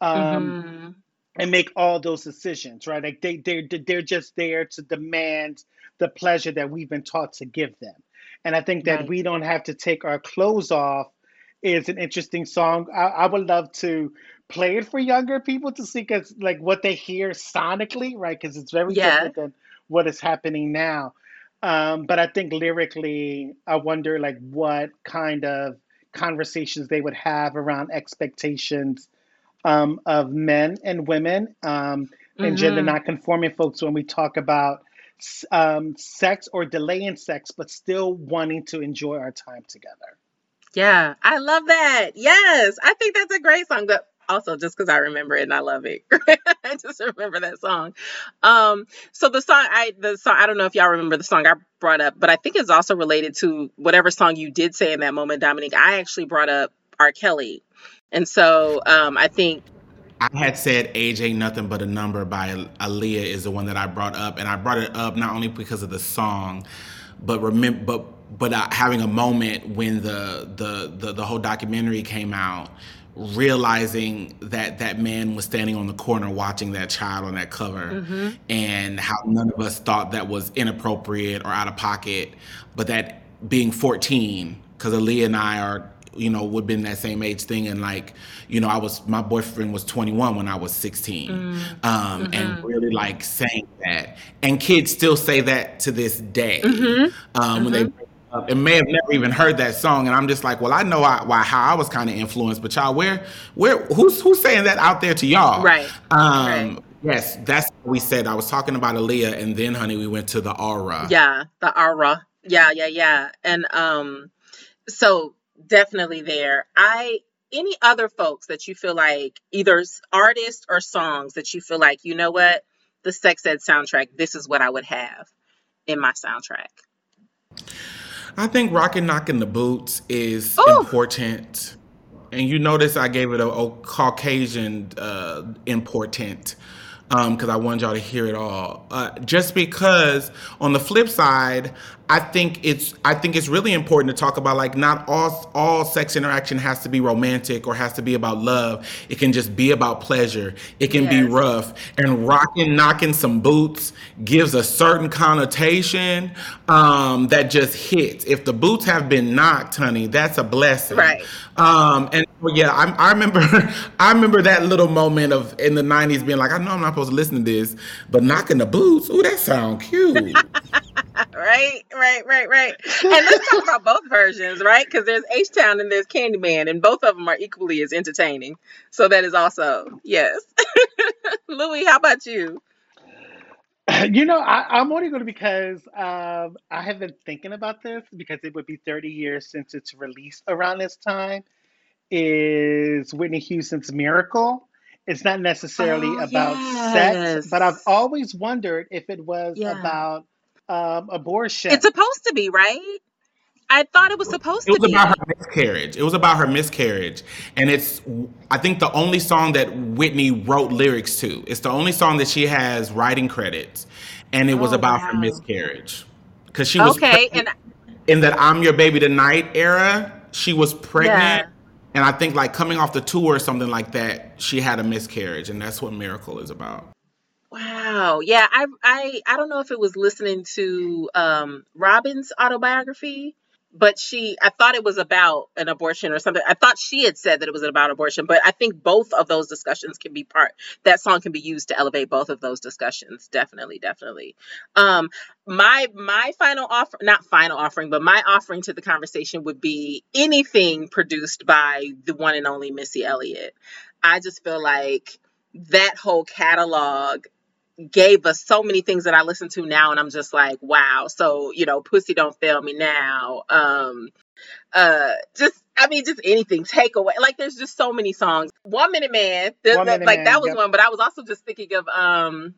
um, mm-hmm. and make all those decisions, right? Like they they're they're just there to demand the pleasure that we've been taught to give them. And I think that right. we don't have to take our clothes off is an interesting song. I, I would love to play it for younger people to see because like what they hear sonically, right? Because it's very yeah. different than what is happening now. Um, but I think lyrically, I wonder like what kind of conversations they would have around expectations um, of men and women um, and mm-hmm. gender non-conforming folks when we talk about um, sex or delaying sex, but still wanting to enjoy our time together. Yeah, I love that. Yes, I think that's a great song. But also just because I remember it and I love it. [LAUGHS] I just remember that song. Um, so the song I the song I don't know if y'all remember the song I brought up, but I think it's also related to whatever song you did say in that moment, Dominique. I actually brought up R. Kelly. And so um, I think I had said Age Ain't Nothing But a Number by Aaliyah is the one that I brought up. And I brought it up not only because of the song, but remember but but uh, having a moment when the, the the the whole documentary came out realizing that that man was standing on the corner watching that child on that cover mm-hmm. and how none of us thought that was inappropriate or out of pocket but that being 14 because Aaliyah and I are you know would have been that same age thing and like you know I was my boyfriend was 21 when I was 16 mm-hmm. Um, and mm-hmm. really like saying that and kids still say that to this day mm-hmm. um, when they mm-hmm and may have never even heard that song, and I'm just like, well, I know I, why how I was kind of influenced, but y'all, where where who's who's saying that out there to y'all? Right. Um, right. Yes, that's what we said. I was talking about Aaliyah, and then, honey, we went to the aura. Yeah, the aura. Yeah, yeah, yeah. And um, so definitely there. I any other folks that you feel like either artists or songs that you feel like you know what the sex ed soundtrack this is what I would have in my soundtrack. I think rocking knocking the boots is Ooh. important. And you notice I gave it a, a Caucasian uh, important because um, I wanted y'all to hear it all. Uh, just because on the flip side, I think it's I think it's really important to talk about like not all all sex interaction has to be romantic or has to be about love. It can just be about pleasure. It can yes. be rough. And rocking, knocking some boots gives a certain connotation um, that just hits. If the boots have been knocked, honey, that's a blessing. Right. Um, and yeah, I, I remember [LAUGHS] I remember that little moment of in the '90s being like, I know I'm not supposed to listen to this, but knocking the boots, ooh, that sound cute. [LAUGHS] [LAUGHS] right, right, right, right. And let's talk about both versions, right? Because there's H Town and there's Candyman, and both of them are equally as entertaining. So that is also yes. [LAUGHS] Louis, how about you? You know, I, I'm only going to because um, I have been thinking about this because it would be 30 years since its release around this time. Is Whitney Houston's Miracle? It's not necessarily oh, about yes. sex, but I've always wondered if it was yeah. about um, abortion. It's supposed to be, right? I thought it was supposed it was to be. about her miscarriage. It was about her miscarriage. And it's, I think, the only song that Whitney wrote lyrics to. It's the only song that she has writing credits. And it was oh, about wow. her miscarriage. Because she was okay, and in that I'm Your Baby Tonight era, she was pregnant. Yeah. And I think, like, coming off the tour or something like that, she had a miscarriage. And that's what Miracle is about. Wow. Yeah, I I I don't know if it was listening to um Robyn's autobiography but she i thought it was about an abortion or something. I thought she had said that it was about abortion but i think both of those discussions can be part that song can be used to elevate both of those discussions. Definitely definitely. Um my my final offer not final offering but my offering to the conversation would be anything produced by the one and only missy elliott. I just feel like that whole catalog gave us so many things that I listen to now and I'm just like, wow. So, you know, Pussy Don't Fail Me Now. Um uh just I mean just anything take away. Like there's just so many songs. One Minute Man, one minute like man, that was yep. one, but I was also just thinking of um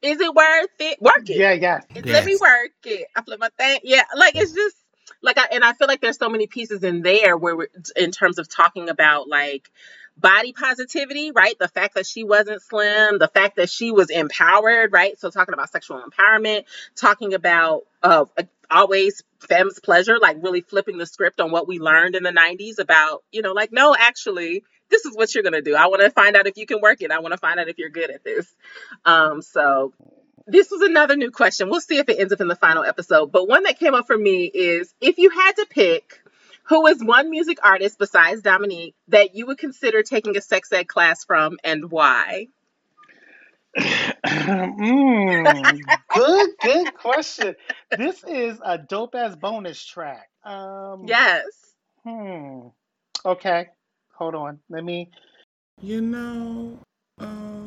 is it worth it? Work it. Yeah, yeah. Yes. Let me work it. I flip my thing. Yeah, like it's just like I and I feel like there's so many pieces in there where we're in terms of talking about like body positivity, right? The fact that she wasn't slim, the fact that she was empowered, right? So talking about sexual empowerment, talking about uh, always fem's pleasure, like really flipping the script on what we learned in the 90s about, you know, like, no, actually, this is what you're going to do. I want to find out if you can work it. I want to find out if you're good at this. Um, so this was another new question. We'll see if it ends up in the final episode. But one that came up for me is if you had to pick who is one music artist besides Dominique that you would consider taking a sex ed class from and why? mm, good, good question. This is a dope ass bonus track. Um, yes. Hmm. Okay. Hold on. Let me. You know, um,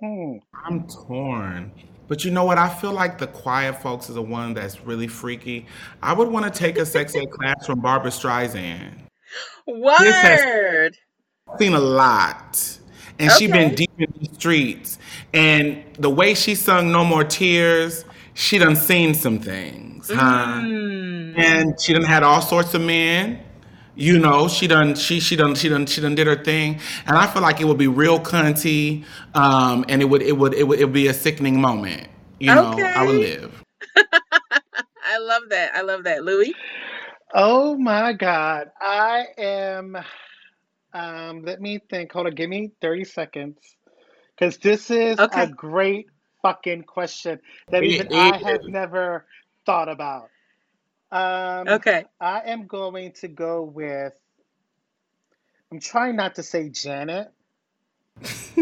hmm. I'm torn. But you know what? I feel like the quiet folks is the one that's really freaky. I would want to take a sex ed class from Barbra Streisand. Word. seen a lot. And okay. she been deep in the streets. And the way she sung No More Tears, she done seen some things, huh? Mm. And she done had all sorts of men. You know, she done she she done she done she done did her thing, and I feel like it would be real cunty, um, and it would it would it would it would be a sickening moment. You know, okay. I would live. [LAUGHS] I love that. I love that, Louis. Oh my God, I am. Um, let me think. Hold on, give me thirty seconds, because this is okay. a great fucking question that even I have never thought about. Um, okay. I am going to go with. I'm trying not to say Janet. [LAUGHS]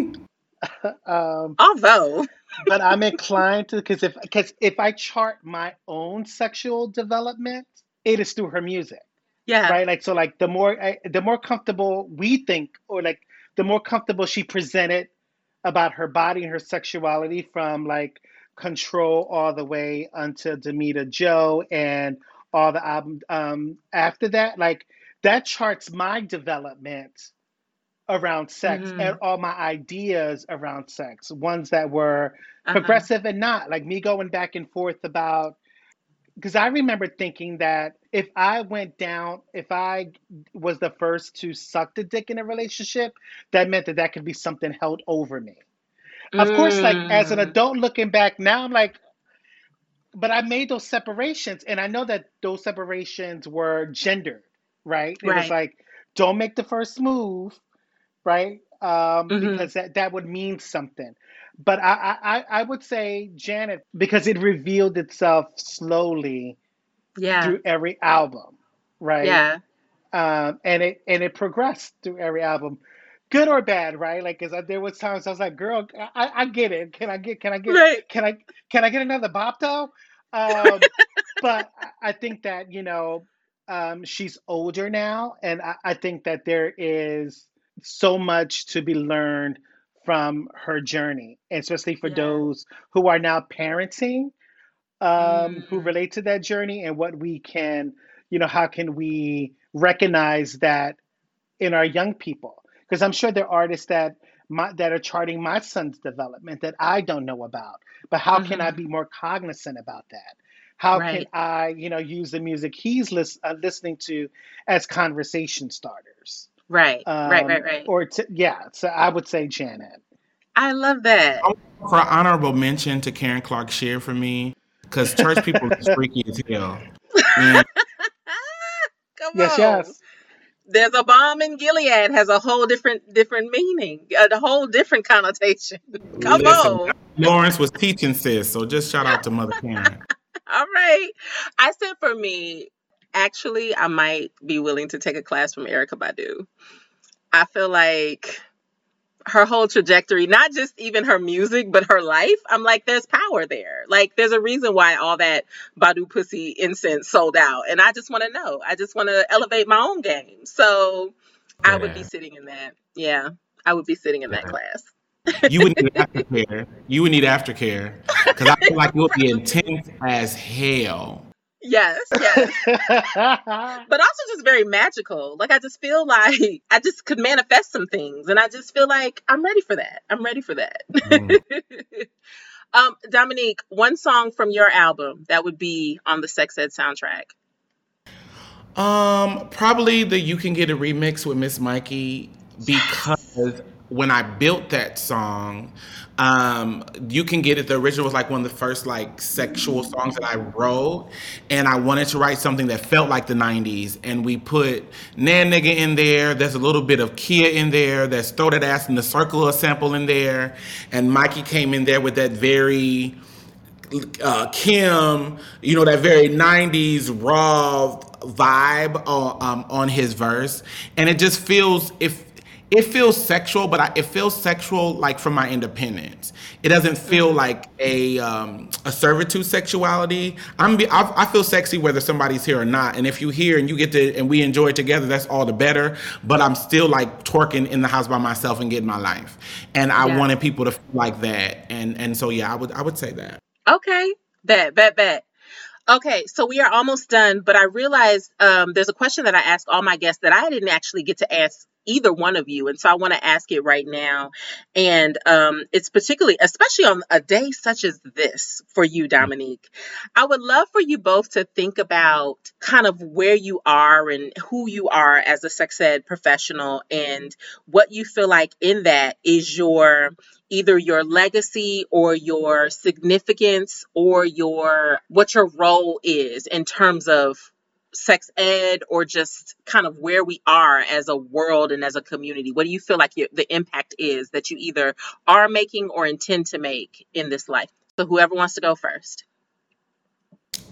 um, Although, but I'm [LAUGHS] inclined to because if because if I chart my own sexual development, it is through her music. Yeah. Right. Like so. Like the more I, the more comfortable we think, or like the more comfortable she presented about her body and her sexuality, from like control all the way until Damita Jo and all the album um, after that. Like that charts my development around sex mm-hmm. and all my ideas around sex, ones that were uh-huh. progressive and not, like me going back and forth about. Because I remember thinking that if I went down, if I was the first to suck the dick in a relationship, that meant that that could be something held over me. Mm. Of course, like as an mm. adult looking back now, I'm like, but I made those separations, and I know that those separations were gendered, right? It was like, don't make the first move, right? Um, mm-hmm. Because that, that would mean something. But I, I, I would say Janet because it revealed itself slowly yeah. through every album, right? Yeah. Um, and it and it progressed through every album, good or bad, right? Like, cause there was times I was like, "Girl, I, I get it. Can I get? Can I get? Right. Can I? Can I get another bop though?" Um, [LAUGHS] but I think that you know um, she's older now, and I, I think that there is so much to be learned from her journey, especially for yeah. those who are now parenting, um, mm. who relate to that journey, and what we can, you know, how can we recognize that in our young people? Because I'm sure there are artists that my, that are charting my son's development that I don't know about. But how mm-hmm. can I mm-hmm. be more cognizant about that? How right. can I, you know, use the music he's lis- uh, listening to as conversation starters? Right, um, right, right, right. Or to, yeah, so I would say Janet. I love that. For honorable mention to Karen Clark Sheard for me, because church people are freaky as hell. [LAUGHS] Come yes, on. yes. There's a Balm in Gilead has a whole different different meaning, a whole different connotation. [LAUGHS] Come Listen, on. Lawrence was teaching sis, so just shout out to Mother Karen. [LAUGHS] All right. I said for me, actually, I might be willing to take a class from Erykah Badu. I feel like her whole trajectory, not just even her music, but her life, I'm like, there's power there. Like, there's a reason why all that Badu Pussy incense sold out. And I just want to know. I just want to elevate my own game. So yeah. I would be sitting in that. Yeah, I would be sitting in that class. You would need aftercare. You would need aftercare because I feel like it would be intense as hell. Yes, yes. [LAUGHS] but also just very magical. Like I just feel like [LAUGHS] I just could manifest some things, and I just feel like I'm ready for that. I'm ready for that. Mm. [LAUGHS] um, Dominique, one song from your album that would be on the Sex Ed soundtrack. Um, probably the "You Can Get a Remix" with Miss Mikey because when I built that song, um, you can get it. The original was like one of the first like sexual songs that I wrote, and I wanted to write something that felt like the '90s. And we put Nan Nigga in there. There's a little bit of Khia in there. There's Throw That Ass in the Circle a sample in there, and Mikey came in there with that very uh, Kim, you know, that very 90s raw vibe on, um, on his verse. And it just feels, if it feels sexual, but I, it feels sexual like from my independence. It doesn't feel mm-hmm. like a um, a servitude sexuality. I'm I, I feel sexy whether somebody's here or not. And if you here and you get to and we enjoy it together, that's all the better. But I'm still like twerking in the house by myself and getting my life. And I yeah. wanted people to feel like that. And and so yeah, I would I would say that. Okay, bet bet bet. Okay, so we are almost done, but I realized um, there's a question that I ask all my guests that I didn't actually get to ask either one of you. And so I want to ask it right now. And um, it's particularly, especially on a day such as this for you, mm-hmm. Dominique. I would love for you both to think about kind of where you are and who you are as a sex ed professional and what you feel like in that is your either your legacy or your significance or your what your role is in terms of sex ed or just kind of where we are as a world and as a community? What do you feel like the impact is that you either are making or intend to make in this life? So, whoever wants to go first.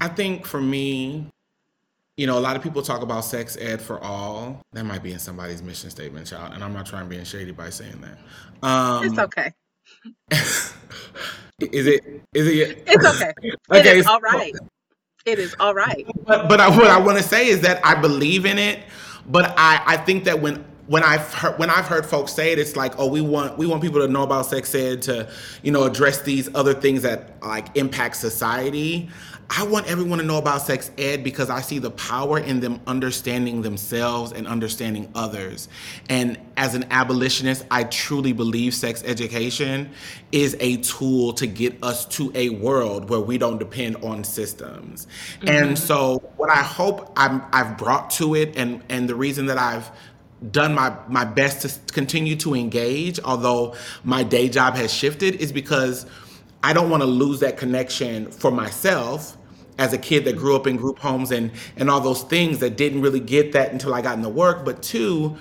I think for me, you know, a lot of people talk about sex ed for all. That might be in somebody's mission statement, child. And I'm not trying to be shady by saying that. Um, it's okay. [LAUGHS] is it? Is it? It's okay. [LAUGHS] okay. It is all right. It is all right. But, but I, what I want to say is that I believe in it, but I, I think that when when I've heard when I've heard folks say it, it's like, oh, we want we want people to know about sex ed to, you know, address these other things that like impact society. I want everyone to know about sex ed because I see the power in them understanding themselves and understanding others. And as an abolitionist, I truly believe sex education is a tool to get us to a world where we don't depend on systems. Mm-hmm. And so, what I hope i have brought to it, and and the reason that I've done my my best to continue to engage, although my day job has shifted, is because I don't want to lose that connection for myself as a kid that grew up in group homes and and all those things that didn't really get that until I got into work. But two,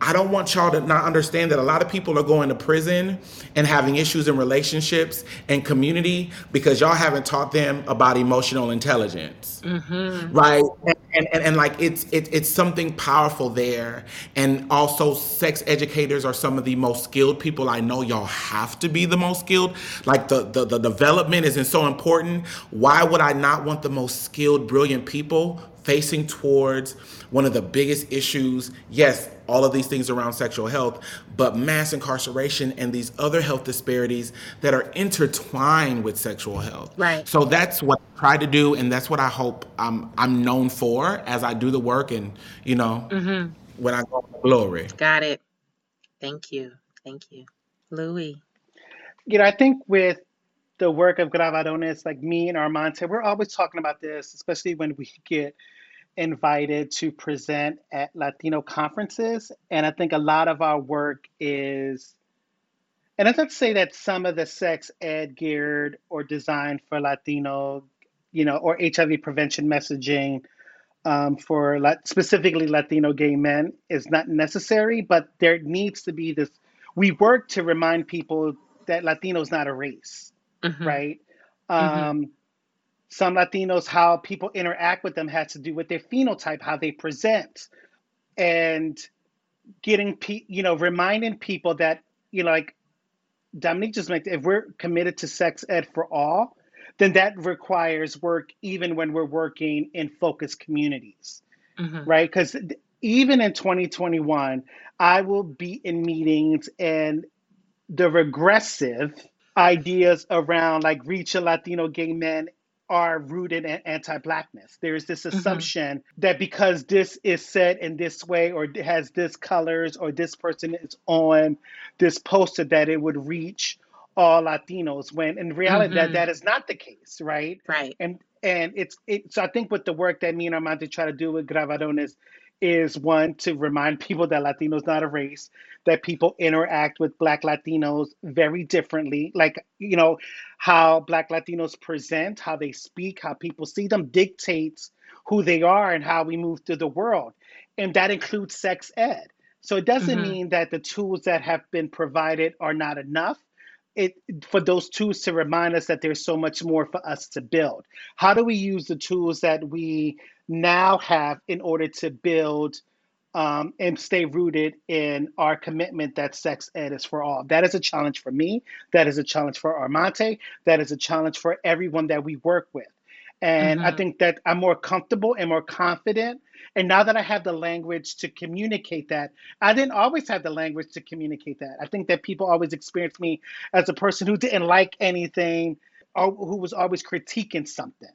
I don't want y'all to not understand that a lot of people are going to prison and having issues in relationships and community because y'all haven't taught them about emotional intelligence, mm-hmm. right? And, and, and, and, like it's it, it's something powerful there. And also, sex educators are some of the most skilled people I know. Y'all have to be the most skilled. Like the the, the development isn't so important. Why would I not want the most skilled, brilliant people facing towards one of the biggest issues? Yes, all of these things around sexual health, but mass incarceration and these other health disparities that are intertwined with sexual health. Right. So that's what I try to do, and that's what I hope I'm I'm known for as I do the work, and you know, mm-hmm. when I go to glory. Got it. Thank you. Thank you, Louis. You know, I think with the work of Gran Varones, like me and Armante, we're always talking about this, especially when we get invited to present at Latino conferences. And I think a lot of our work is, and I'd say that some of the sex ed geared or designed for Latino, you know, or HIV prevention messaging um, for specifically Latino gay men is not necessary, but there needs to be this. We work to remind people that Latino is not a race, mm-hmm. right? Mm-hmm. Some Latinos, how people interact with them has to do with their phenotype, how they present, and getting, you know, reminding people that, you know, like Dominique just mentioned, if we're committed to sex ed for all, then that requires work even when we're working in focused communities, mm-hmm. right? Because even in 2021, I will be in meetings and the regressive ideas around like reach a Latino gay men are rooted in anti-blackness. There's this mm-hmm. assumption mm-hmm. that because this is said in this way or has this colors or this person is on this poster that it would reach all Latinos when in reality mm-hmm. that that is not the case, right? Right. And and it's it so I think with the work that me and Armante try to do with Gran Varones is one to remind people that Latinos not a race, that people interact with Black Latinos very differently. Like, you know, how Black Latinos present, how they speak, how people see them dictates who they are and how we move through the world. And that includes sex ed. So it doesn't mm-hmm. mean that the tools that have been provided are not enough. It, for those tools to remind us that there's so much more for us to build. How do we use the tools that we now have in order to build um, and stay rooted in our commitment that sex ed is for all. That is a challenge for me. That is a challenge for Armante. That is a challenge for everyone that we work with. And mm-hmm. I think that I'm more comfortable and more confident. And now that I have the language to communicate that, I didn't always have the language to communicate that. I think that people always experienced me as a person who didn't like anything or who was always critiquing something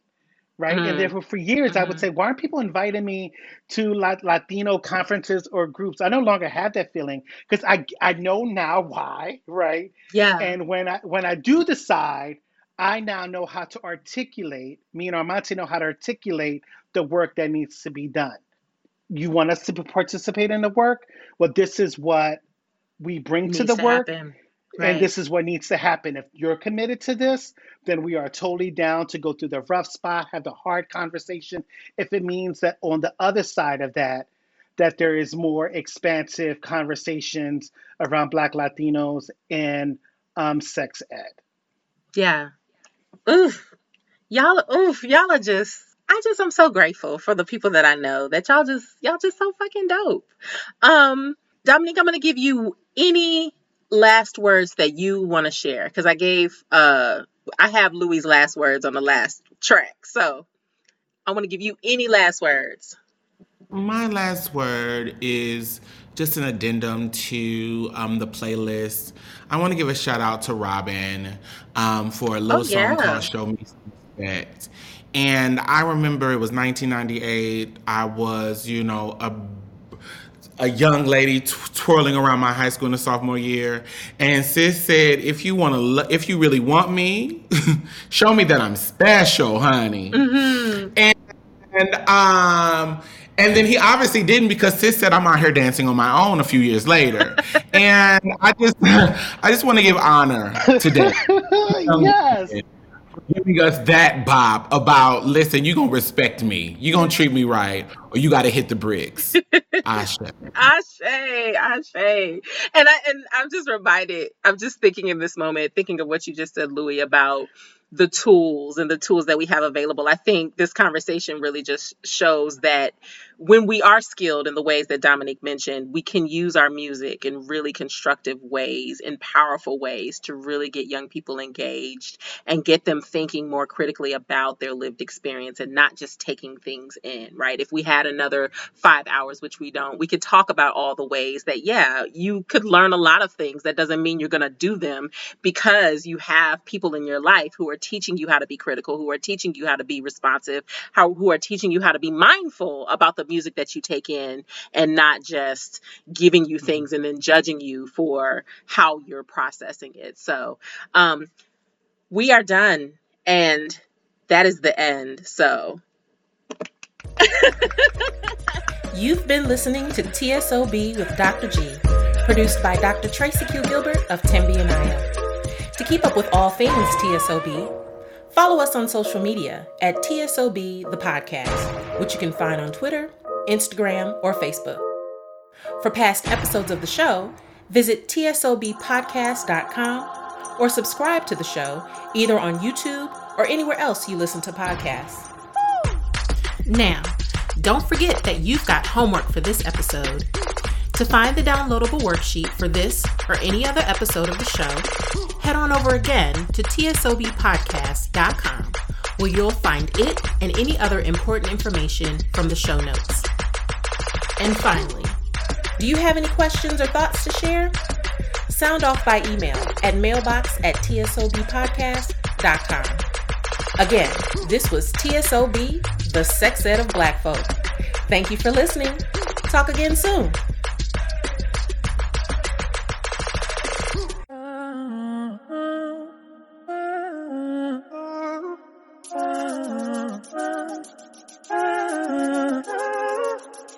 right? Mm. And therefore, for years, mm-hmm. I would mm-hmm. say, why aren't people inviting me to Latino conferences or groups? I no longer have that feeling because I I know now why, right? Yeah. And when I when I do decide, I now know how to articulate. Me and Armante know how to articulate the work that needs to be done. You want us to participate in the work? Well, this is what we bring to the to work. Happen. Right. And this is what needs to happen. If you're committed to this, then we are totally down to go through the rough spot, have the hard conversation. If it means that on the other side of that, that there is more expansive conversations around Black Latinos and um, sex ed. Yeah. Oof. Y'all, oof, y'all are just I just I'm so grateful for the people that I know that y'all just y'all just so fucking dope. Um Dominique, I'm gonna give you any last words that you want to share? Because I gave, uh, I have Louis' last words on the last track. So I want to give you any last words. My last word is just an addendum to um, the playlist. I want to give a shout out to Robyn um, for a little oh, yeah. song called Show Me Some Respect. And I remember it was 1998. I was, you know, a a young lady t- twirling around my high school in the sophomore year, and sis said, "If you want to, if you really want me, [LAUGHS] show me that I'm special, honey." Mm-hmm. And, and um. And then he obviously didn't because sis said I'm out here dancing on my own a few years later. [LAUGHS] and I just [LAUGHS] I just want to give honor today. yes. Giving us that bop about listen, you're gonna respect me, you're gonna treat me right, or you gotta hit the bricks. [LAUGHS] Ashe. Ashe, Ashe. And I and I'm just reminded, I'm just thinking in this moment, thinking of what you just said, Louie, about the tools and the tools that we have available. I think this conversation really just shows that when we are skilled in the ways that Dominique mentioned, we can use our music in really constructive ways, in powerful ways to really get young people engaged and get them thinking more critically about their lived experience and not just taking things in, right? If we had another five hours, which we don't, we could talk about all the ways that, yeah, you could learn a lot of things. That doesn't mean you're going to do them because you have people in your life who are teaching you how to be critical, who are teaching you how to be responsive, how, who are teaching you how to be mindful about the music that you take in and not just giving you mm-hmm. things and then judging you for how you're processing it. So, um, we are done and that is the end. So, [LAUGHS] You've been listening to TSOB with Dr. G, produced by Dr. Tracy Q. Gilbert of Tembi and I. To keep up with all things TSOB, follow us on social media at TSOB the podcast, which you can find on Twitter, Instagram, or Facebook. For past episodes of the show, visit tsobpodcast.com or subscribe to the show either on YouTube or anywhere else you listen to podcasts. Now, don't forget that you've got homework for this episode. To find the downloadable worksheet for this or any other episode of the show, head on over again to tsobpodcast.com where you'll find it and any other important information from the show notes. And finally, do you have any questions or thoughts to share? Sound off by email at mailbox at tsobpodcast.com. Again, this was TSOB, the sex ed of black folk. Thank you for listening. Talk again soon.